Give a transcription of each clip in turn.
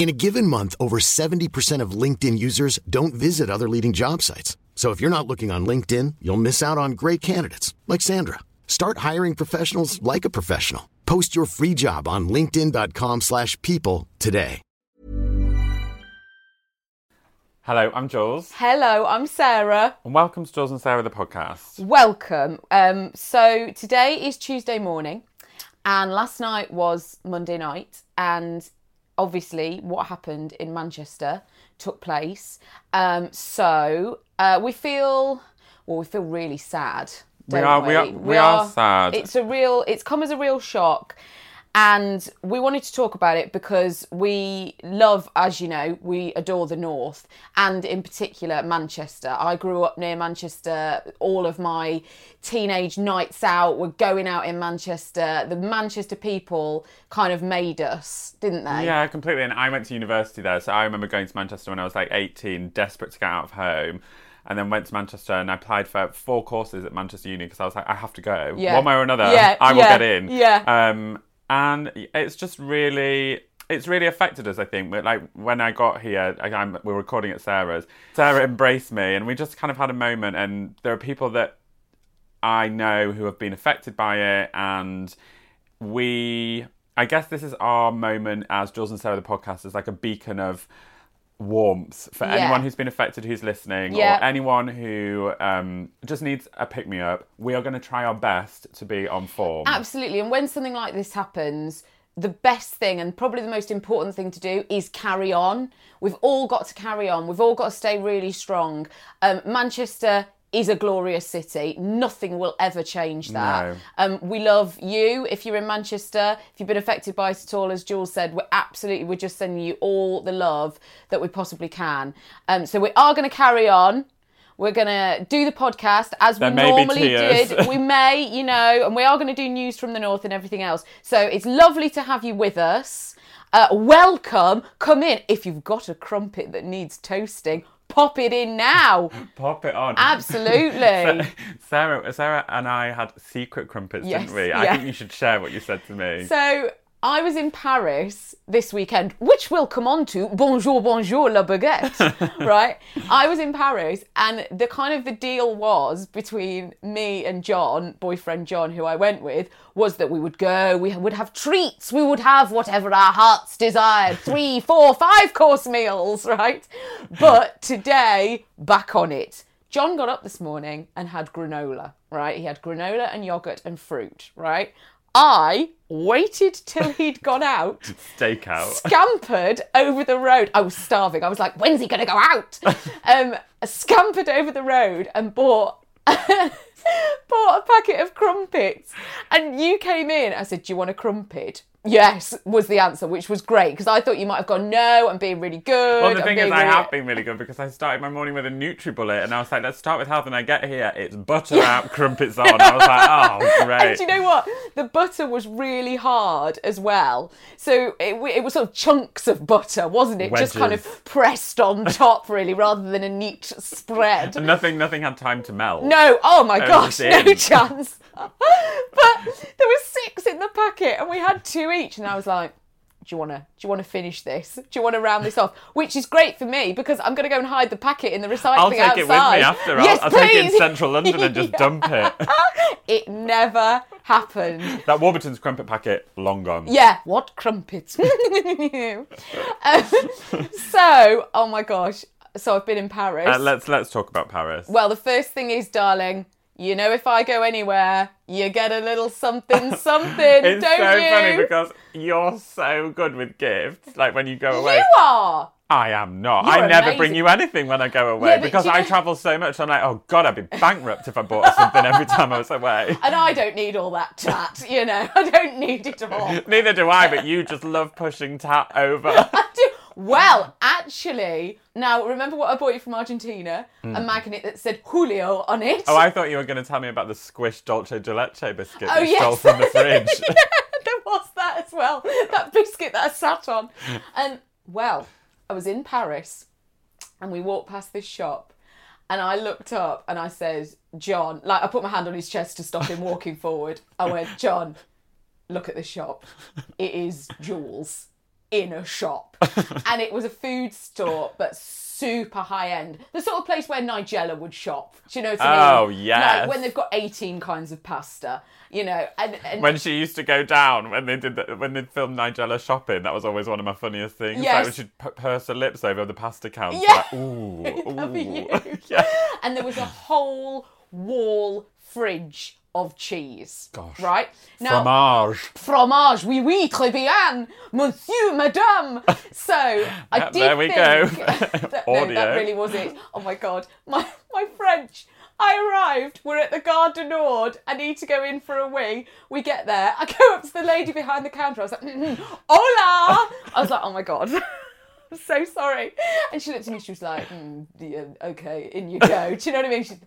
In a given month, over 70% of LinkedIn users don't visit other leading job sites. So if you're not looking on LinkedIn, you'll miss out on great candidates like Sandra. Start hiring professionals like a professional. Post your free job on linkedin.com/people slash people today. Hello, I'm Jules, Hello, I'm Sarah. and welcome to Jules and Sarah the podcast. Welcome. Um, so today is Tuesday morning, and last night was Monday night, and obviously what happened in Manchester took place. Um, so uh, we feel, well, we feel really sad. We are- we are- we are sad. It's a real. It's come as a real shock. And we wanted to talk about it because we love, as you know, we adore the North and in particular Manchester. I grew up near Manchester. All of my teenage nights out were going out in Manchester. The Manchester people kind of made us, didn't they? Yeah, completely. And I went to university there, so I remember going to Manchester when I was like 18, desperate to get out of home. And then went to Manchester and I applied for four courses at Manchester Uni because I was like, I have to go. Yeah. One way or another, Yeah, I will yeah, get in. yeah. Um, and it's just really, it's really affected us. I think. Like when I got here, I, I'm, we're recording at Sarah's. Sarah embraced me, and we just kind of had a moment. And there are people that I know who have been affected by it, and we. I guess this is our moment as Jules and Sarah the podcast is like a beacon of warmth for Yeah. anyone who's been affected who's listening Yeah. or anyone who um, just needs a pick me up. We are going to try our best to be on form. Absolutely. And when something like this happens, the best thing and probably the most important thing to do is carry on. We've all got to carry on. We've all got to stay really strong. Um, Manchester is a glorious city. Nothing will ever change that. No. Um, we love you. If you're in Manchester, if you've been affected by it at all, as Jules said, we're absolutely, we're just sending you all the love that we possibly can. Um, so we are going to carry on. We're going to do the podcast as There we normally did. We may, you know, and we are going to do news from the north and everything else. So it's lovely to have you with us. Uh, welcome. Come in. If you've got a crumpet that needs toasting, pop it in now. Pop it on. Absolutely. Sarah, Sarah and I had secret crumpets, Yes, didn't we? I yeah. think you should share what you said to me. So I was in Paris this weekend, which we'll come on to. Bonjour, bonjour, la baguette. right? I was in Paris, and the kind of the deal was between me and John, boyfriend John, who I went with, was that we would go, we would have treats, we would have whatever our hearts desired three, four, five course meals, right? But today, back on it. John got up this morning and had granola, right? He had granola and yogurt and fruit, right? I waited till he'd gone out, Stakeout. scampered over the road. I was starving. I was like, when's he going to go out? um, scampered over the road and bought. bought a packet of crumpets and you came in i said do you want a crumpet yes was the answer which was great because i thought you might have gone no i'm being really good Well, the I'm thing is, I have been really good because I started my morning with a NutriBullet, and I was like, "Let's start with health." And I get here, it's butter out, crumpets on. I was like, "Oh, great!" And do you know what? The butter was really hard as well. So it, it was sort of chunks of butter, wasn't it? Just kind of pressed on top, really, rather than a neat spread. nothing, nothing had time to melt. No, oh my was gosh, no chance. but there was six in the packet, and we had two each, and I was like. Do you want to? Do you want to finish this? Do you want to round this off? Which is great for me because I'm going to go and hide the packet in the recycling I'll take outside. it with me after. I'll, Yes, I'll take it in central London and just Yeah. dump it. It never happened. That Warburton's crumpet packet, long gone. Yeah, what crumpets? um, so, oh my gosh. So I've been in Paris. Uh, let's let's talk about Paris. well, the first thing is, darling, you know, if I go anywhere, you get a little something, something, it's don't so you? funny because you're so good with gifts. Like when you go away, you are. I am not. You're I never amazing. bring you anything when I go away Yeah, because I know- travel so much. I'm like, oh god, I'd be bankrupt if I bought something every time I was away. And I don't need all that tat, you know. I don't need it at all. Neither do I, but you just love pushing tat over. I do. Well, actually, now remember what I bought you from Argentina? A magnet that said Julio on it. Hmm. Oh, I thought you were going to tell me about the squished Dolce de Leche biscuit Oh, that you stole from the fridge. there was that as well. That biscuit that I sat on. And well, I was in Paris and we walked past this shop and I looked up and I said, John, like I put my hand on his chest to stop him walking forward. I went, John, look at this shop. It is jewels in a shop. and it was a food store, but super high end. The sort of place where Nigella would shop. Do you know what I mean? Oh, yes. Like when they've got 18 kinds of pasta, you know, and, and when she used to go down when they did the, when they filmed Nigella shopping, that was always one of my funniest things. Like Yes. when she'd p- purse her lips over the pasta counter. Yeah. Like, ooh, ooh. yeah. and there was a whole wall fridge of cheese. Gosh. Right? Now, Fromage. fromage, oui, oui, très bien, monsieur, madame. So I did there we think go. that, no, Audio. that really was it. Oh my god, my my French. I arrived. We're at the Gare du Nord. I need to go in for a wee. We get there. I go up to the lady behind the counter. I was like, mm, "Hola!" I was like, "Oh my god." I'm so sorry. And she looked at me, she was like, mm, yeah, okay, in you go. Do you know what I mean? She's,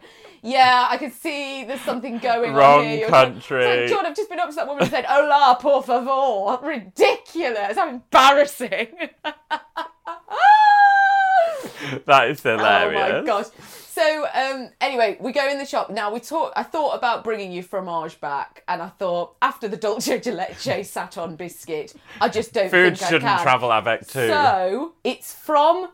yeah, I can see there's something going Wrong on here. You're country. Like, John, I've just been up to that woman and said, hola, por favor. Ridiculous. How embarrassing. That is Oh hilarious. my gosh. So um, anyway, we go in the shop. Now we talk. I thought about bringing you fromage back, and I thought after the Dolce de Leche sat on biscuit, I just don't Food think shouldn't I can. travel avec too. So it's from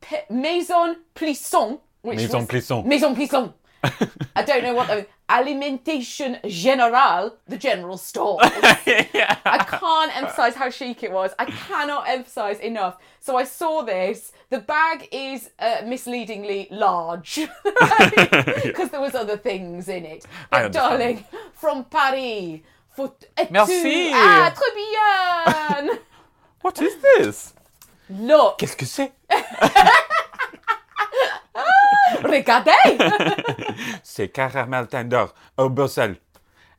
P- Maison Plisson. Which Maison was- Plisson. Maison Plisson. I don't know what that is. Alimentation Générale, the general store. yeah. I can't emphasize how chic it was. I cannot emphasize enough. So I saw this. The bag is uh, misleadingly large because there was other things in it. But darling, from Paris. For Merci. Ah, très bien. What is this? Look, Qu'est-ce que c'est? regardez. C'est caramel tender au Bruxelles.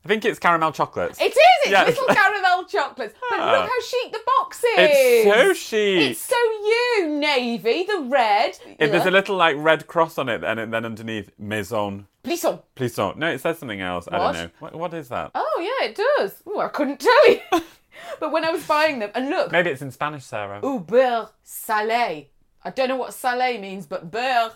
I think it's caramel chocolates. It is. It's little caramel chocolates. But Ah. look how chic the box is. It's so chic. It's so you, navy, the red. If there's a little like red cross on it, and then underneath Maison Plisson. Plisson. No, it says something else. I don't know. What, what is that? Oh yeah, it does. Oh, I couldn't tell you. but when I was buying them, and look, Maybe it's in Spanish, Sarah. beurre salé. I don't know what salé means, but beurre,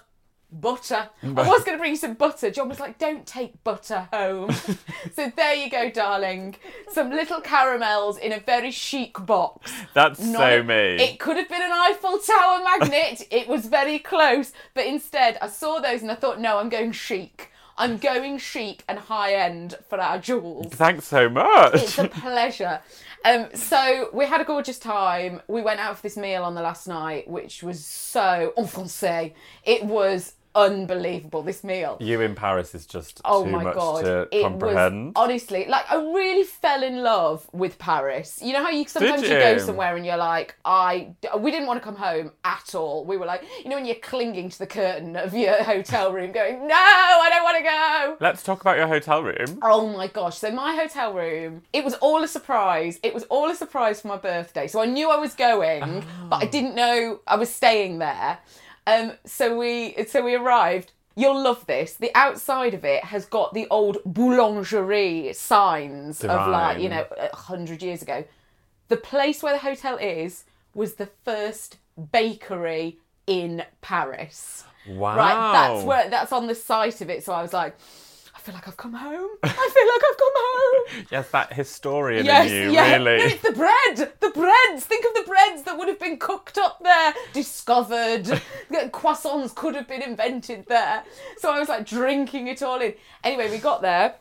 butter. I was going to bring you some butter. John was like, "Don't take butter home." so there you go, darling. Some little caramels in a very chic box. That's Not so a- me. It could have been an Eiffel Tower magnet. it was very close, but instead I saw those and I thought, no, I'm going chic. I'm going chic and high end for our jewels. Thanks so much. It's a pleasure. Um, so we had a gorgeous time. We went out for this meal on the last night, which was so en français. It was unbelievable. This meal. you in Paris is just Oh too my much god! to it comprehend. was honestly like I really fell in love with Paris. You know how you sometimes you? you? go somewhere and you're like, I we didn't want to come home at all. We were like, you know, when you're clinging to the curtain of your hotel room, going, no, I don't want to go. Let's talk about your hotel room. Oh my gosh. So my hotel room, it was all a surprise. It was all a surprise for my birthday. So I knew I was going, but I ah. didn't know I was staying there. Um so we so we arrived. You'll love this. The outside of it has got the old boulangerie signs of like, you know, a hundred years ago. The place where the hotel is was the first bakery in Paris. Wow. Right, that's where that's on the site of it. So I was like, feel like I've come home. I feel like I've come home. Yes, that historian yes, in you, yeah. really. It's the bread. The breads. Think of the breads that would have been cooked up there, discovered. Croissants could have been invented there. So I was like drinking it all in. Anyway, we got there,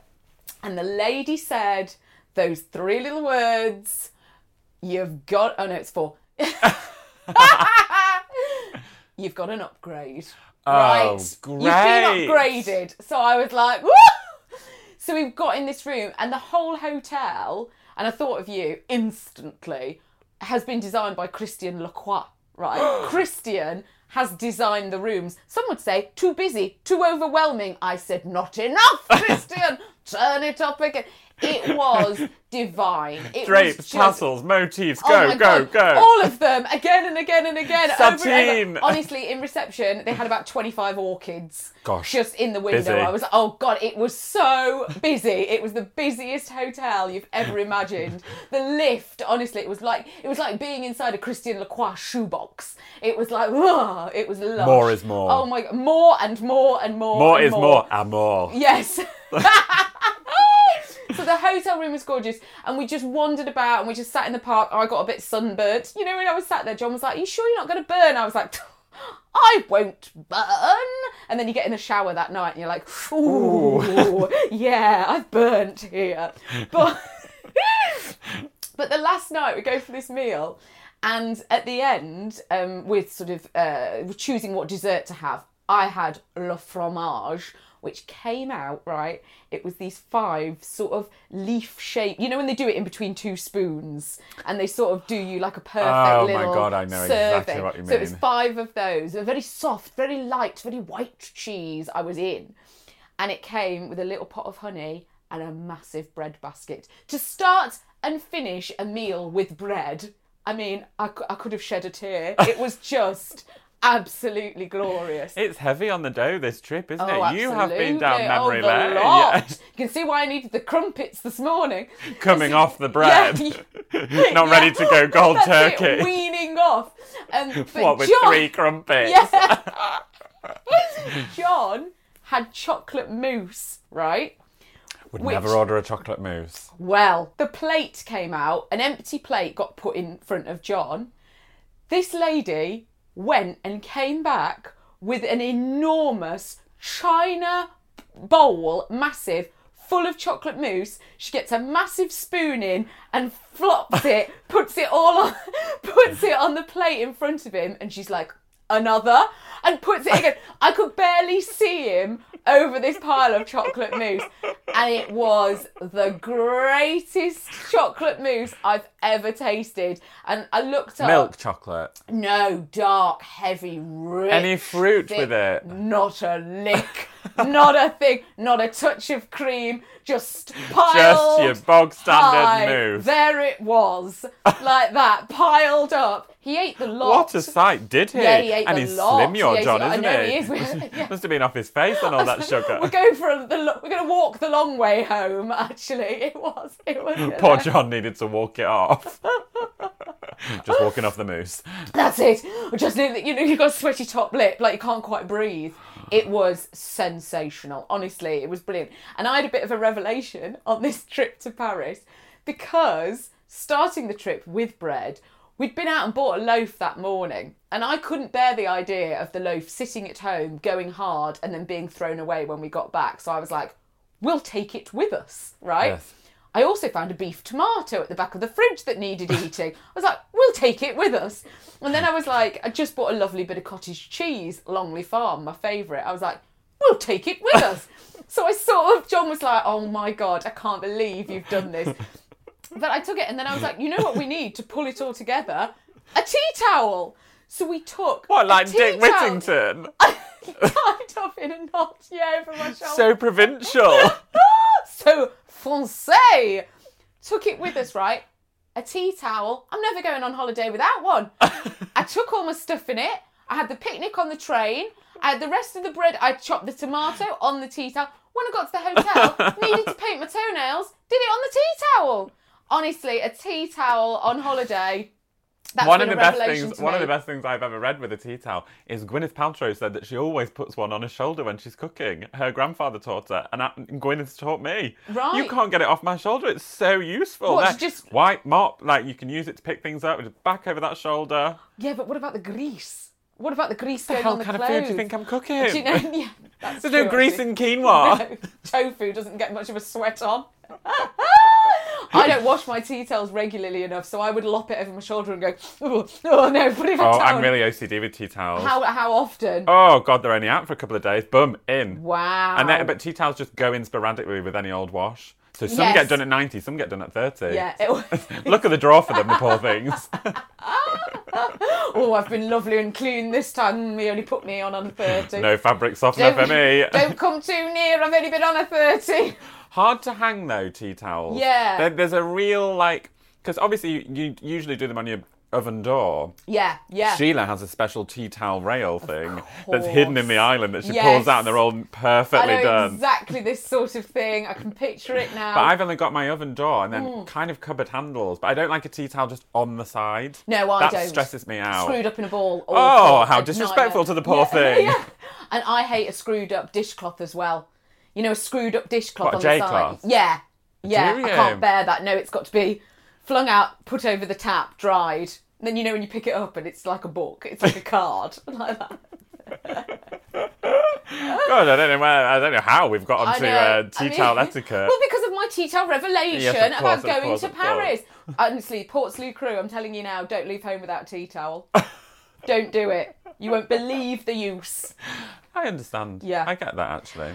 and the lady said those three little words. You've got. Oh no, it's four. You've got an upgrade. Oh, right. You've been upgraded. So I was like, Woo! So we've got in this room, and the whole hotel, and I thought of you instantly, has been designed by Christian Lacroix, right? Christian has designed the rooms. Some would say too busy, too overwhelming. I said, not enough, Christian. Turn it up again. It was divine. It Drapes, was just, tassels, motifs, Oh go, my go, God. go. All of them, again and again and again. over and. Honestly, in reception, they had about 25 orchids. Gosh. Just in the window. Busy. I was like, oh God, it was so busy. It was the busiest hotel you've ever imagined. the lift, honestly, it was like it was like being inside a Christian Lacroix shoebox. It was like, whoa, it was lush. More is more. Oh my God. More and more and more. More and is more. Amor. Yes. so the hotel room was gorgeous, and we just wandered about, and we just sat in the park. I got a bit sunburnt. You know, when I was sat there, John was like, "Are you sure you're not going to burn?" I was like. I won't burn. And then you get in the shower that night and you're like, ooh, yeah, I've burnt here. But but the last night we go for this meal, and at the end, um, with sort of uh, choosing what dessert to have, I had le fromage, which came out right. It was these five sort of leaf shape. You know when they do it in between two spoons, and they sort of do you like a perfect Oh my little God, I know serving. exactly what you So it was five of those, a very soft, very light, very white cheese. I was in and it came with a little pot of honey and a massive bread basket to start and finish a meal with bread. I mean, I, I could have shed a tear. It was just absolutely glorious. It's heavy on the dough this trip, isn't Oh, it? You have been down memory oh, lane. Yeah. You can see why I needed the crumpets this morning. Coming off the bread. Yeah. Not ready to go cold That's it, turkey. weaning off. Um, what with John- three crumpets? Yeah. John had chocolate mousse, right? Would Which- never order a chocolate mousse. Well, the plate came out, an empty plate got put in front of John. This lady went and came back with an enormous china bowl, massive, full of chocolate mousse. She gets a massive spoon in and flops it, puts it all on, puts it on the plate in front of him, and she's like, another, and puts it again. I could barely see him over this pile of chocolate mousse, and it was the greatest chocolate mousse I've ever tasted. And I looked up. Milk chocolate. No, dark, heavy, rich. Any fruit thick, with it? Not a lick. Not a thing. Not a touch of cream. Just piled. Just your bog standard high. mousse. There it was, like that, piled up. He ate the lot. What a sight, did he? Yeah, he ate and the he's lot. slim, your He ate John, isn't know he? is. Yeah. Must have been off his face and all that sugar. We're going for a, the. lo- We're going to walk the long way home. Actually, it was. It was. Poor John needed to walk it off. Just walking off the moose. That's it. Just you know, you've got a sweaty top lip, like you can't quite breathe. It was sensational. Honestly, it was brilliant. And I had a bit of a revelation on this trip to Paris because starting the trip with bread, we'd been out and bought a loaf that morning, and I couldn't bear the idea of the loaf sitting at home, going hard, and then being thrown away when we got back. So I was like, we'll take it with us, right? Yes. I also found a beef tomato at the back of the fridge that needed eating. I was like, we'll take it with us. And then I was like, I just bought a lovely bit of cottage cheese, Longley Farm, my favourite. I was like, we'll take it with us. so I sort of, John was like, oh my God, I can't believe you've done this. But I took it and then I was like, you know what we need to pull it all together? A tea towel. So we took. What, a like tea Dick towel, Whittington? tied up in a knot, yeah, over my shoulder So provincial. so français. Took it with us, right? A tea towel. I'm never going on holiday without one. I took all my stuff in it. I had the picnic on the train. I had the rest of the bread. I chopped the tomato on the tea towel. When I got to the hotel, needed to paint my toenails. Did it on the tea towel. Honestly, a tea towel on holiday. That's one of the best things one of the best things I've ever read with a tea towel is Gwyneth Paltrow said that she always puts one on her shoulder when she's cooking. Her grandfather taught her, and I, Gwyneth's taught me. Right. You can't get it off my shoulder. It's so useful. What, just- white mop, like you can use it to pick things up. Just back over that shoulder. Yeah, but what about the grease? What about the grease What the hell on the kind clothes? of food do you think I'm cooking? Do you know? Yeah, There's no grease in quinoa. tofu doesn't get much of a sweat on. I don't wash my tea towels regularly enough, so I would lop it over my shoulder and go, oh, oh no, put it Oh. I'm really OCD with tea towels. How, how often? Oh god, they're only out for a couple of days. Boom, in. Wow. And then, but tea towels just go in sporadically with any old wash. So some Yes. get done at 90, some get done at 30. Yeah. It, Look at the drawer for them, the poor things. oh, I've been lovely and clean this time. We only put me on on 30. no fabric softener for me. Don't come too near. I've only been on a 30. Hard to hang though, tea towels. Yeah. There, there's a real like because obviously you, you usually do them on your oven door. Yeah, yeah. Sheila has a special tea towel rail thing that's hidden in the island that she Yes. pulls out and they're all I perfectly know done. exactly this sort of thing. I can picture it now. But I've only got my oven door and then Mm. kind of cupboard handles. But I don't like a tea towel just on the side. no, I that don't. That stresses me out. Screwed up in a ball. Oh, how disrespectful nightmare. to the poor Yeah, thing. yeah. And I hate a screwed up dishcloth as well. You know, a screwed up dishcloth on the side. Yeah, yeah. I can't bear that. No, it's got to be flung out, put over the tap, dried. And then you know when you pick it up and it's like a book. It's like a card, like that. God, I don't know where, I don't know how we've got I onto uh, I tea mean- towel etiquette. Well, because of my tea towel revelation Yes, course, about going course, to. Paris. Honestly, Port Salut crew, I'm telling you now, don't leave home without a tea towel. don't do it. You won't believe the use. I understand. Yeah. I get that actually.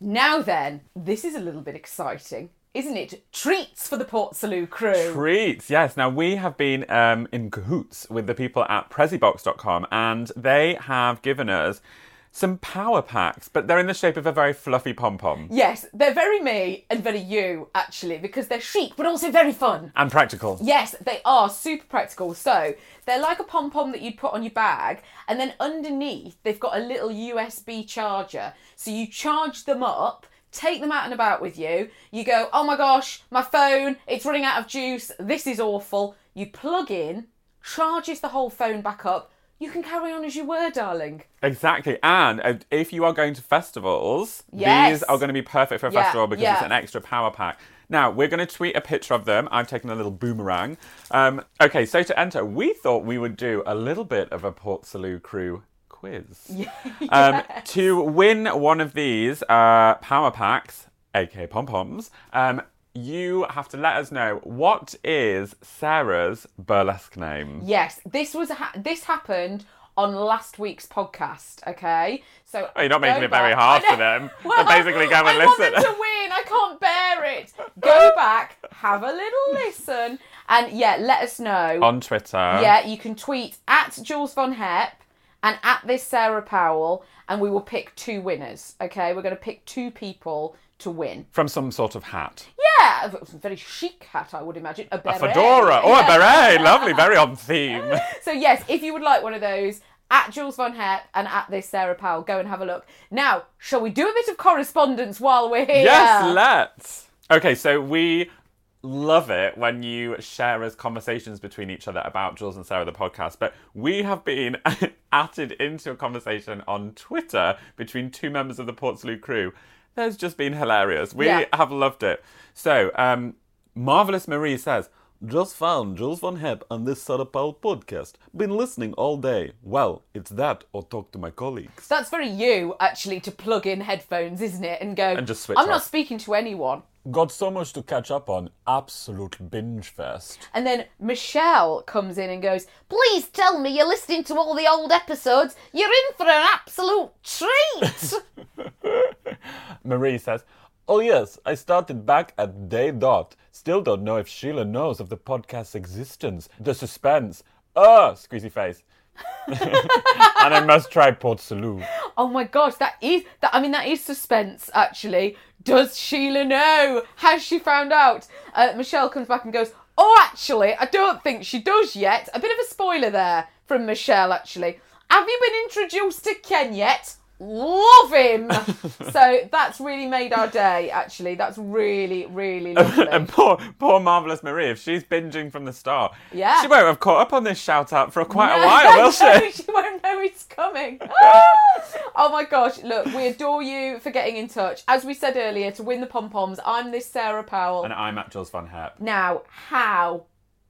Now then, this is a little bit exciting, isn't it? Treats for the Port Salut crew. Treats, yes. Now we have been um, in cahoots with the people at Prezzybox.com and they have given us some power packs, but they're in the shape of a very fluffy pom pom Yes, they're very me and very you, actually, because they're chic but also very fun. and practical. Yes, they are super practical. So they're like a pom pom that you'd put on your bag, and then underneath they've got a little USB charger. So you charge them up, take them out and about with you. You go, oh my gosh, my phone, it's running out of juice. This is awful. You plug in, charges the whole phone back up. You can carry on as you were, darling. Exactly. And uh, if you are going to festivals, Yes. these are going to be perfect for a Yeah, festival because yeah. it's an extra power pack. Now, we're going to tweet a picture of them. I've taken a little boomerang. Um, okay, so to enter, we thought we would do a little bit of a Port Salut crew quiz. um, to win one of these uh, power packs, aka pom poms, um, you have to let us know what is Sarah's burlesque name. Yes, this was ha- this happened on last week's podcast. Okay, so Oh, you're not making it very hard for them. They're basically go and I want them listen. to win. I can't bear it. Go back, have a little listen, and yeah, let us know. On Twitter. yeah, you can tweet at Jules von Hep and at this Sarah Powell, and we will pick two winners. Okay, we're going to pick two people to win. From some sort of hat. Yeah, a very chic hat, I would imagine. A, A beret. fedora. Oh, a beret. Lovely. Very on theme. So yes, if you would like one of those, at Jules Von Hep and at this Sarah Powell, go and have a look. Now, shall we do a bit of correspondence while we're here? Yes, let's. Okay, so we love it when you share us conversations between each other about Jules and Sarah the podcast. But we have been added into a conversation on Twitter between two members of the Port Salut crew. That's just been hilarious. We Yeah. have loved it. So, um, Marvelous Marie says, just found Jules Von Hep on this Sarah Powell podcast. Been listening all day. Well, it's that or talk to my colleagues. That's very you, actually, to plug in headphones, isn't it? And go, And just switch I'm not speaking to anyone. Got so much to catch up on. Absolute binge fest. And then Michelle comes in and goes, Please tell me you're listening to all the old episodes. You're in for an absolute treat. Marie says, Oh, yes, I started back at day dot. Still don't know if Sheila knows of the podcast's existence. The suspense. Ah, squeezy face. and I must try Port Salut. oh my gosh, that is that. I mean, that is suspense. Actually, does Sheila know? Has she found out? Uh, Michelle comes back and goes, "Oh, actually, I don't think she does yet." A bit of a spoiler there from Michelle. Actually, have you been introduced to Ken yet? Love him. so that's really made our day. Actually, that's really, really lovely. and poor, poor Marvelous Marie, if she's binging from the start, Yeah. she won't have caught up on this shout out for quite a while, will she? she won't know it's coming. Ah! oh my gosh, look, we adore you for getting in touch. As we said earlier, to win the pom poms, I'm this Sarah Powell. And I'm at Jules Von Hep. Now, how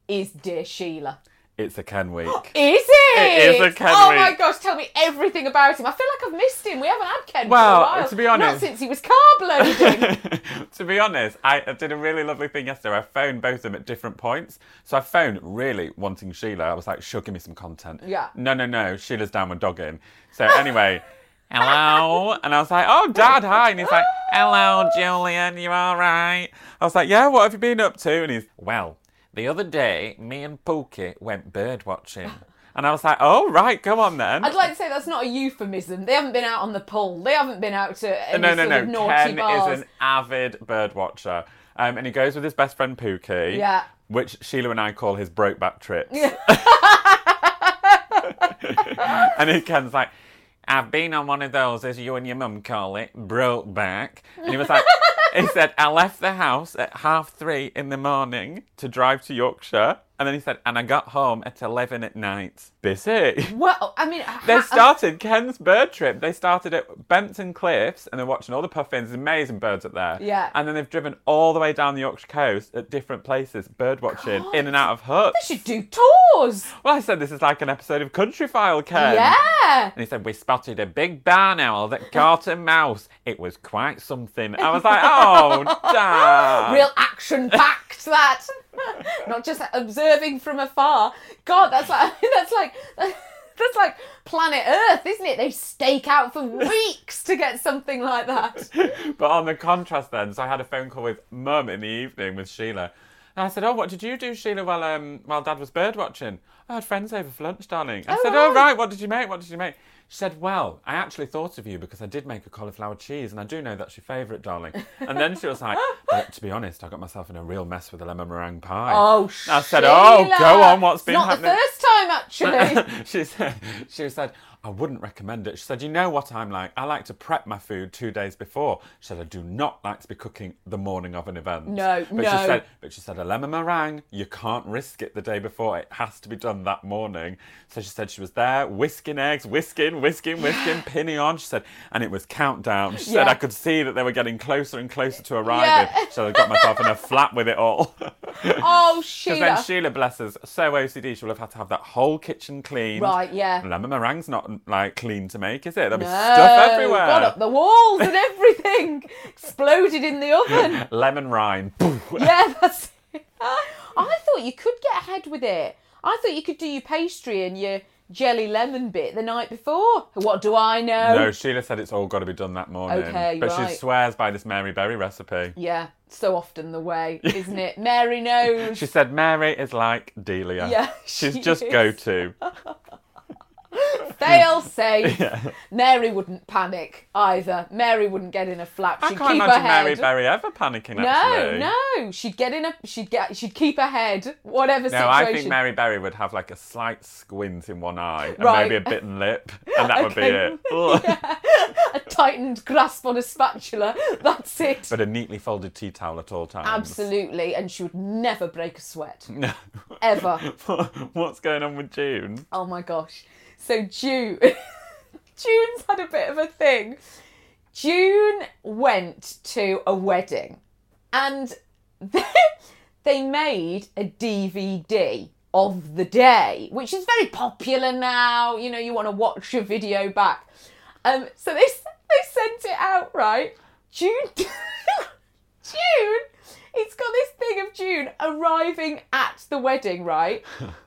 is dear Sheila? It's a Ken week. Is it? It is a Ken Oh my gosh, tell me everything about him. I feel like I've missed him. We haven't had Ken Well, for a while. to be honest- Not since he was carb loading. to be honest, I I did a really lovely thing yesterday. I phoned both of them at different points. So I phoned really wanting Sheila. I was like, sure, give me some content. Yeah. No, no, no. Sheila's down with dogging. So anyway, hello. And I was like, oh, Dad, hi. And he's like, hello, Julian, you all right? I was like, yeah, what have you been up to? And he's, well, the other day, me and Pookie went bird watching. And I was like, oh, right, come on then. I'd like to say that's not a euphemism. They haven't been out on the pull. They haven't been out to any no, no, sort no. of naughty Ken bars. is an avid bird watcher. Um, and he goes with his best friend Pookie. Yeah. Which Sheila and I call his brokeback trips. and he Ken's like, I've been on one of those, as you and your mum call it, broke back. And he was like, he said, I left the house at half three in the morning to drive to Yorkshire. And then he said, and I got home at 11 at night. Busy. Well, I mean, They started Ken's bird trip. They started at Bempton Cliffs and they're watching all the puffins, amazing birds up there. Yeah. And then they've driven all the way down the Yorkshire coast at different places, bird watching, in and out of huts. they should do tours. Well, I said this is like an episode of Country File, Ken. Yeah. And he said, We spotted a big barn owl that caught a mouse. It was quite something. I was like, Oh, damn. Real action packed that. Not just observing from afar. God, that's like that's like that's like planet Earth, isn't it? They stake out for weeks to get something like that. But on the contrast, then, so I had a phone call with Mum in the evening with Sheila. And I said, Oh, what did you do, Sheila, while, um, while Dad was bird watching? I had friends over for lunch, darling. I Oh, said, Oh, right. right, what did you make? What did you make? She said, Well, I actually thought of you because I did make a cauliflower cheese, and I do know that's your favourite, darling. And then she was like, But to be honest, I got myself in a real mess with a lemon meringue pie. Oh, I said, oh, Sheila. Oh, go on, what's been Not happening? the first time, actually. she said, she said, I wouldn't recommend it. She said, you know what I'm like? I like to prep my food two days before. She said, I do not like to be cooking the morning of an event. No, but She no. said, but she said, a lemon meringue, you can't risk it the day before. It has to be done that morning. So she said she was there, whisking eggs, whisking, whisking, whisking, pinning on. She said, and it was countdown. She said, I could see that they were getting closer and closer to arriving. Yeah. So I got myself in a flat with it all. oh, Because Sheila. then Sheila, bless us, so OCD, she'll have had to have that whole kitchen cleaned. Right, yeah. Lemon meringue's not like clean to make, is it? There'll be No, stuff everywhere. Got up the walls and everything. Exploded in the oven. Lemon rind. yeah, that's. I thought you could get ahead with it. I thought you could do your pastry and your jelly lemon bit the night before. What do I know? No, Sheila said it's all got to be done that morning. Okay, but she swears by this Mary Berry recipe. Yeah, so often the way, isn't it? Mary knows. She said Mary is like Delia. Yeah, She's she just is. go to. Fail safe. Mary wouldn't panic either. Mary wouldn't get in a flap. I She'd can't keep her imagine head. Mary Berry ever panicking. no, actually. no. She'd get in a. She'd get. She'd keep her head. Whatever No, situation. I think Mary Berry would have like a slight squint in one eye and Right. maybe a bitten lip, and that would be it. Ugh. a tightened grasp on a spatula. That's it. But a neatly folded tea towel at all times. Absolutely, and she would never break a sweat No. ever. What's going on with June? Oh my gosh. So June June's had a bit of a thing. June went to a wedding and they, they made a DVD of the day, which is very popular now. You know, you want to watch your video back. Um, so they they sent it out, right? June June it's got this thing of June arriving at the wedding, right?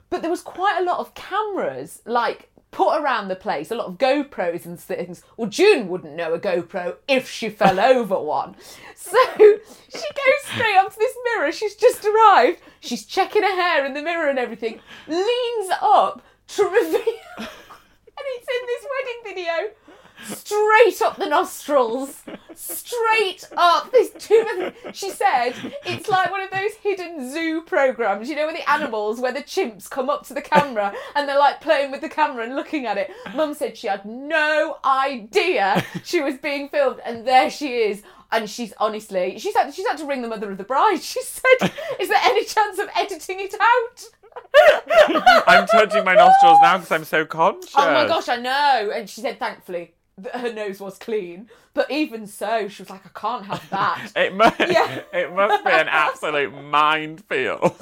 But there was quite a lot of cameras, like put around the place, a lot of GoPros and things. Well, June wouldn't know a GoPro if she fell over one. So she goes straight up to this mirror. She's just arrived. She's checking her hair in the mirror and everything. Leans up to reveal, and it's in this wedding video straight up the nostrils, straight up this tooth. She said it's like one of those hidden zoo programs, you know, with the animals where the chimps come up to the camera and they're like playing with the camera and looking at it. Mum said she had no idea she was being filmed, and there she is. And she's honestly, she's had, she's had to ring the mother of the bride. She said, "Is there any chance of editing it out?" I'm touching my nostrils now because I'm so conscious. Oh my gosh, I know. And she said, thankfully, that her nose was clean. But even so, she was like, I can't have that. It must, Yeah. it must be an absolute minefield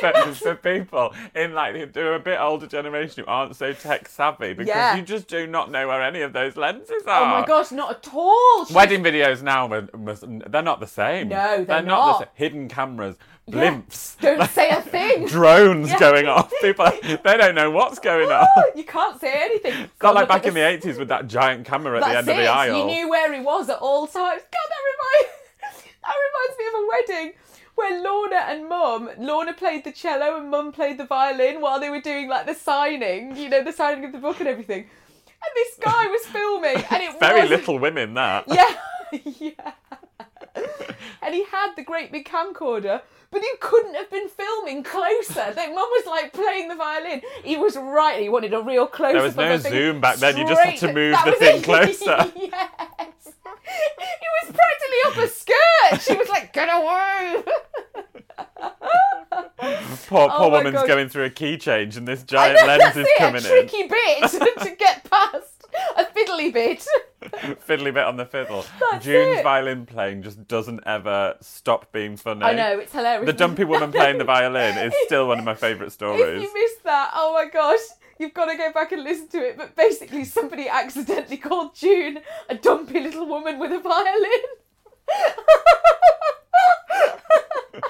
for, for people in like the a bit older generation who aren't so tech savvy because Yeah. you just do not know where any of those lenses are. oh my gosh, not at all. She- Wedding videos now must, they're not the same. No, they're not. not. the same. Hidden cameras, Yeah. blimps, Don't say a thing. drones Yeah. going off. People, they don't know what's going on. you can't say anything. It's not like back in the 80s with that giant camera at the end of the aisle. You knew where he was at all times. God, that reminds that reminds me of a wedding where Lorna and Mum, Lorna played the cello and Mum played the violin while they were doing like the signing, you know, the signing of the book and everything. And this guy was filming, and it Very was little women, that. Yeah, yeah. and he had the great big camcorder, but he couldn't have been filming closer. That mum was like playing the violin. He was right. He wanted a real close. There was no zoom back then, you just had to move the thing closer. yes. He was practically up her skirt. She was like, "Get away!" Poor, oh poor Oh woman's God. going through a key change and this giant lens is it, coming a tricky bit to get past. A fiddly bit. Fiddly bit on the fiddle. That's June's it. violin playing just doesn't ever stop being funny. I know it's hilarious. The dumpy woman playing the violin is still one of my favourite If stories. you missed that, oh my gosh, you've got to go back and listen to it. But basically, somebody accidentally called June a dumpy little woman with a violin.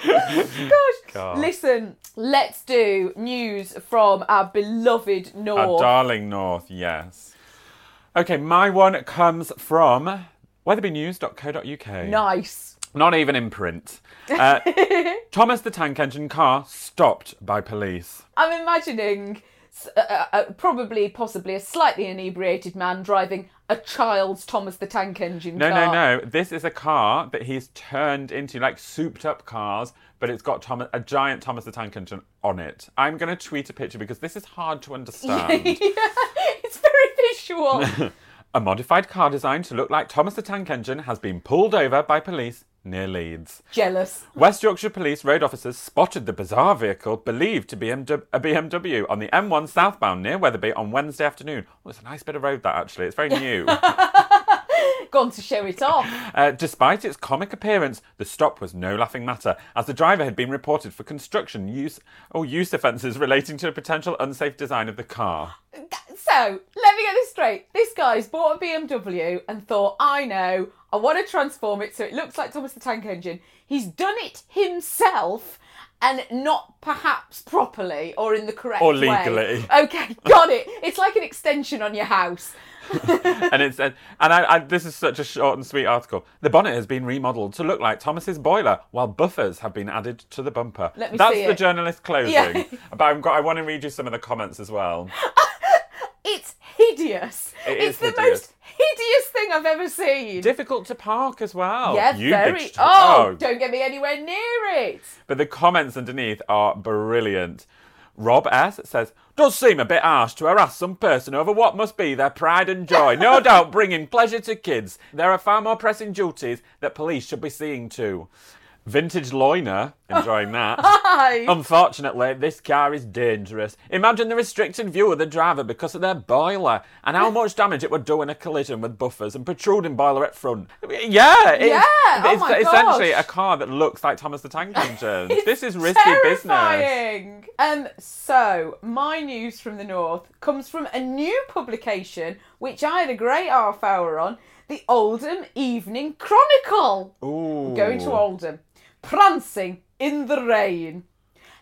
Gosh. God. Listen, let's do news from our beloved North. Our North. darling North, yes. Okay, my one comes from wetherbynews.co.uk. nice. Not even in print. Uh, Thomas the Tank Engine car stopped by police. I'm imagining uh, uh, uh, probably, possibly a slightly inebriated man driving a child's Thomas the Tank Engine No, car. no, no. This is a car that he's turned into like souped up cars, but it's got Thomas, a giant Thomas the Tank Engine on it. I'm going to tweet a picture because this is hard to understand. yeah, it's very visual. a modified car designed to look like Thomas the Tank Engine has been pulled over by police near Leeds. Jealous. West Yorkshire Police road officers spotted the bizarre vehicle believed to be a BMW on the M1 southbound near Wetherby on Wednesday afternoon. Oh, it's a nice bit of road that actually. It's very new. Gone to show it off. Uh, despite its comic appearance, the stop was no laughing matter, as the driver had been reported for construction use or use offences relating to a potential unsafe design of the car. So, let me get this straight. This guy's bought a BMW and thought, I know, I want to transform it so it looks like Thomas the Tank Engine. He's done it himself and not perhaps properly or in the correct Or way. legally. Okay, got it. It's like an extension on your house. and it's and I, I, this is such a short and sweet article. The bonnet has been remodeled to look like Thomas's boiler, while buffers have been added to the bumper. Let me That's see the it. journalist closing. Yeah. But I've got, I want to read you some of the comments as well. It's hideous. It it's is the hideous. most hideous thing I've ever seen. Difficult to park as well. yeah, you very. bitched. Oh, oh, don't get me anywhere near it. But the comments underneath are brilliant. Rob S says, Does seem a bit harsh to harass some person over what must be their pride and joy. No doubt bringing pleasure to kids. There are far more pressing duties that police should be seeing to. Vintage Loiner, enjoying that. Hi. Unfortunately, this car is dangerous. Imagine the restricted view of the driver because of their boiler and how much damage it would do in a collision with buffers and protruding boiler at front. Yeah, it's, Yeah, oh it's my essentially gosh. a car that looks like Thomas the Tank Engine. this is risky business. Terrifying. Um, so my news from the north comes from a new publication which I had a great half hour on, the Oldham Evening Chronicle. Ooh. Going to Oldham, prancing in the rain.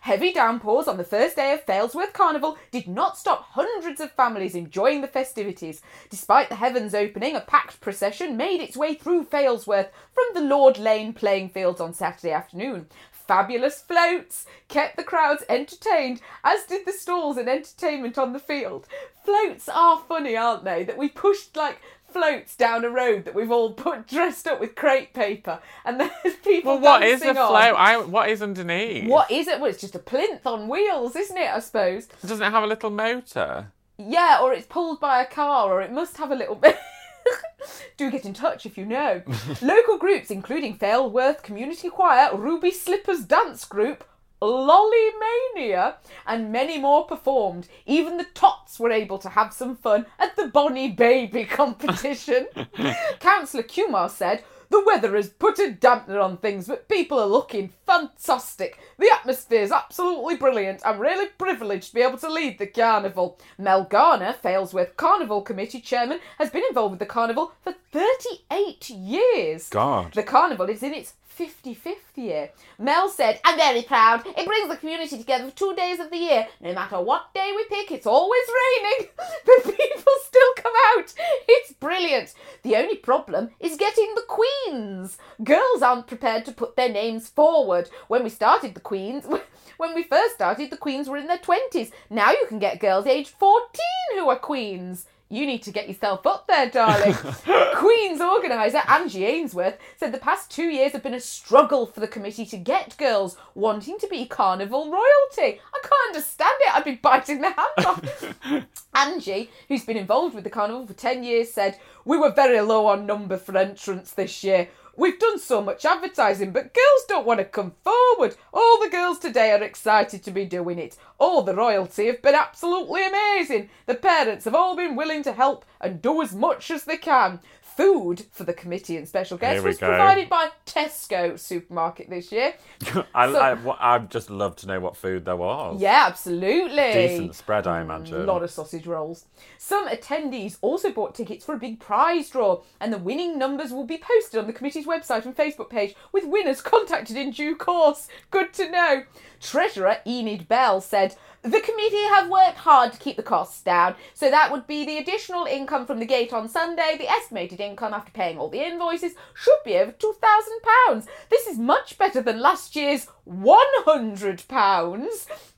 Heavy downpours on the first day of Failsworth Carnival did not stop hundreds of families enjoying the festivities. Despite the heavens opening, a packed procession made its way through Failsworth from the Lord Lane playing fields on Saturday afternoon. Fabulous floats kept the crowds entertained, as did the stalls and entertainment on the field. Floats are funny, aren't they? That we pushed like floats down a road that we've all put dressed up with crepe paper, and there's people. Well, what is a on. float? I, what is underneath? What is it? Well, it's just a plinth on wheels, isn't it? I suppose. Doesn't it have a little motor? Yeah, or it's pulled by a car, or it must have a little bit. Do get in touch if you know. Local groups, including Failsworth Community Choir, Ruby Slippers Dance Group, Lolly Mania, and many more performed. Even the tots were able to have some fun at the Bonnie Baby competition. Councillor Kumar said, the weather has put a dampener on things, but people are looking fantastic. The atmosphere is absolutely brilliant. I'm really privileged to be able to lead the carnival. Mel Garner, Failsworth Carnival Committee Chairman, has been involved with the carnival for 38 years. God. The carnival is in its 55th year. Mel said, I'm very proud. It brings the community together for two days of the year. No matter what day we pick, it's always raining, but people still come out. It's brilliant. The only problem is getting the queens. Girls aren't prepared to put their names forward. When we started the queens, when we first started, the queens were in their 20s. Now you can get girls aged 14 who are queens. You need to get yourself up there, darling. Queen's organiser Angie Ainsworth said the past two years have been a struggle for the committee to get girls wanting to be carnival royalty. I can't understand it. I'd be biting their hand off. Angie, who's been involved with the carnival for 10 years, said, We were very low on number for entrants this year. We've done so much advertising, but girls don't want to come forward. All the girls today are excited to be doing it. All the royalty have been absolutely amazing. The parents have all been willing to help and do as much as they can. Food for the committee and special guests was go. provided by Tesco supermarket this year. I, So- I, what- I'd just love to know what food there was. Yeah, absolutely. Decent spread, I A imagine. A lot of sausage rolls. Some attendees also bought tickets for a big prize draw, and the winning numbers will be posted on the committee's website and Facebook page, with winners contacted in due course. Good to know. Treasurer Enid Bell said, The committee have worked hard to keep the costs down, so that would be the additional income from the gate on Sunday. The estimated income after paying all the invoices should be over £2,000. This is much better than last year's £100.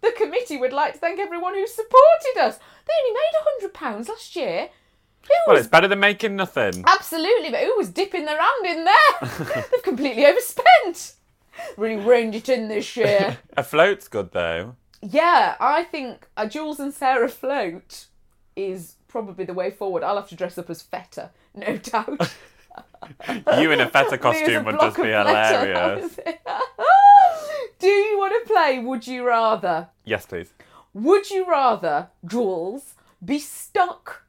The committee would like to thank everyone who supported us. They only made £100 last year. Who Well, was it's better than making nothing. Absolutely, but who was dipping their hand in there? They've completely overspent. Really reined it in this year. A float's good though. yeah, I think a Jules and Sarah float is probably the way forward. I'll have to dress up as Feta, no doubt. You in a feta costume would just be hilarious. that was it. Do you want to play Would You Rather? Yes, please. Would you rather, Jules, be stuck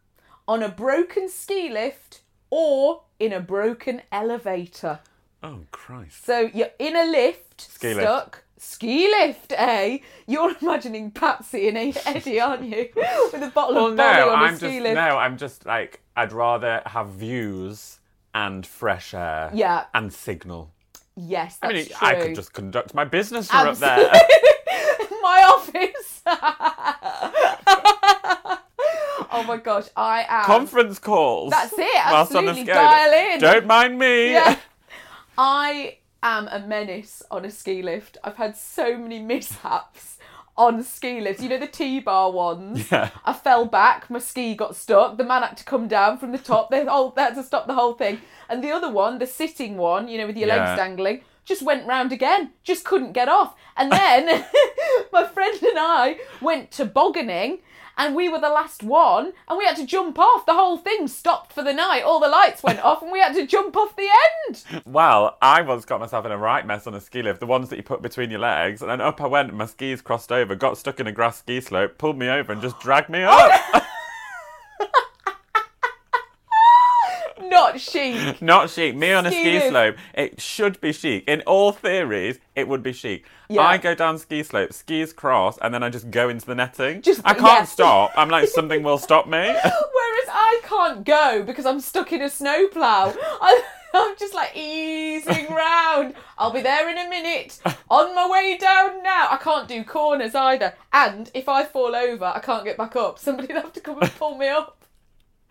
on a broken ski lift or in a broken elevator? Oh Christ. So you're in a lift, Ski lift. stuck. Ski lift, eh? You're imagining Patsy and Eddie, aren't you? With a bottle Well, of no, on a I'm ski just lift. no, I'm just like I'd rather have views and fresh air. Yeah. And signal. Yes, I mean, true. I could just conduct my business from up there. My office. oh my gosh, I am. Conference calls. That's it, a absolutely, dial in. Don't mind me. Yeah. I am a menace on a ski lift. I've had so many mishaps. on ski lifts. You know the T-bar ones. Yeah. I fell back. My ski got stuck. The man had to come down from the top. They all they had to stop the whole thing. And the other one, the sitting one, you know, with your Yeah. legs dangling, just went round again. Just couldn't get off. And then my friend and I went tobogganing. And we were the last one, and we had to jump off. The whole thing stopped for the night. All the lights went off, and we had to jump off the end. Well, I once got myself in a right mess on a ski lift, the ones that you put between your legs, and then up I went, my skis crossed over, got stuck in a grass ski slope, pulled me over, and just dragged me up. Not chic. Not chic. Me on a Ski ski slope, it should be chic. In all theories, it would be chic. Yeah. I go down ski slope, skis cross, and then I just go into the netting. Just- I can't yeah. stop. I'm like, something will stop me. Whereas I can't go because I'm stuck in a snowplow. I, I'm just like easing round. I'll be there in a minute. On my way down now. I can't do corners either. And if I fall over, I can't get back up. Somebody'd have to come and pull me up.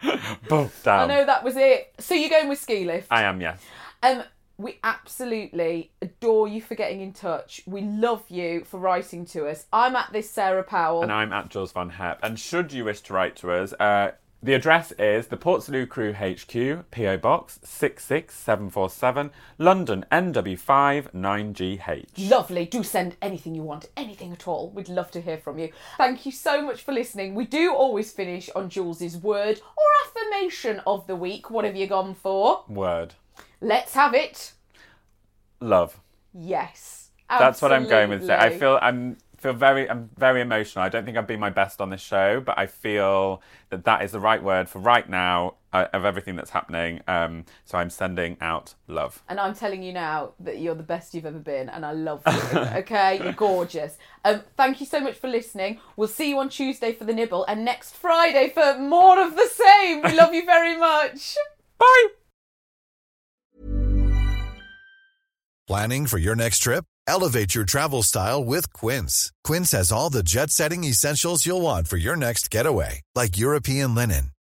Boom, I know that was it. So you're going with ski lift. I am, yes. Um, we absolutely adore you for getting in touch. We love you for writing to us. I'm at this Sarah Powell. And I'm at Jules Von Hep. And should you wish to write to us, uh, the address is the Port Salut Crew HQ, PO Box 66747, London NW5 9GH. Lovely. Do send anything you want, anything at all. We'd love to hear from you. Thank you so much for listening. We do always finish on Jules's word of the week. What have you gone for? Word. Let's have it. Love. Yes. That's what I'm going with. today. I feel I'm feel very I'm very emotional. I don't think I've been my best on this show, but I feel that that is the right word for right now uh, of everything that's happening. Um, so I'm sending out love. And I'm telling you now that you're the best you've ever been, and I love you. Okay, you're gorgeous. Um, thank you so much for listening. We'll see you on Tuesday for the nibble, and next Friday for more of the same. We love you very much. Bye. Planning for your next trip? Elevate your travel style with Quince. Quince has all the jet setting essentials you'll want for your next getaway, like European linen,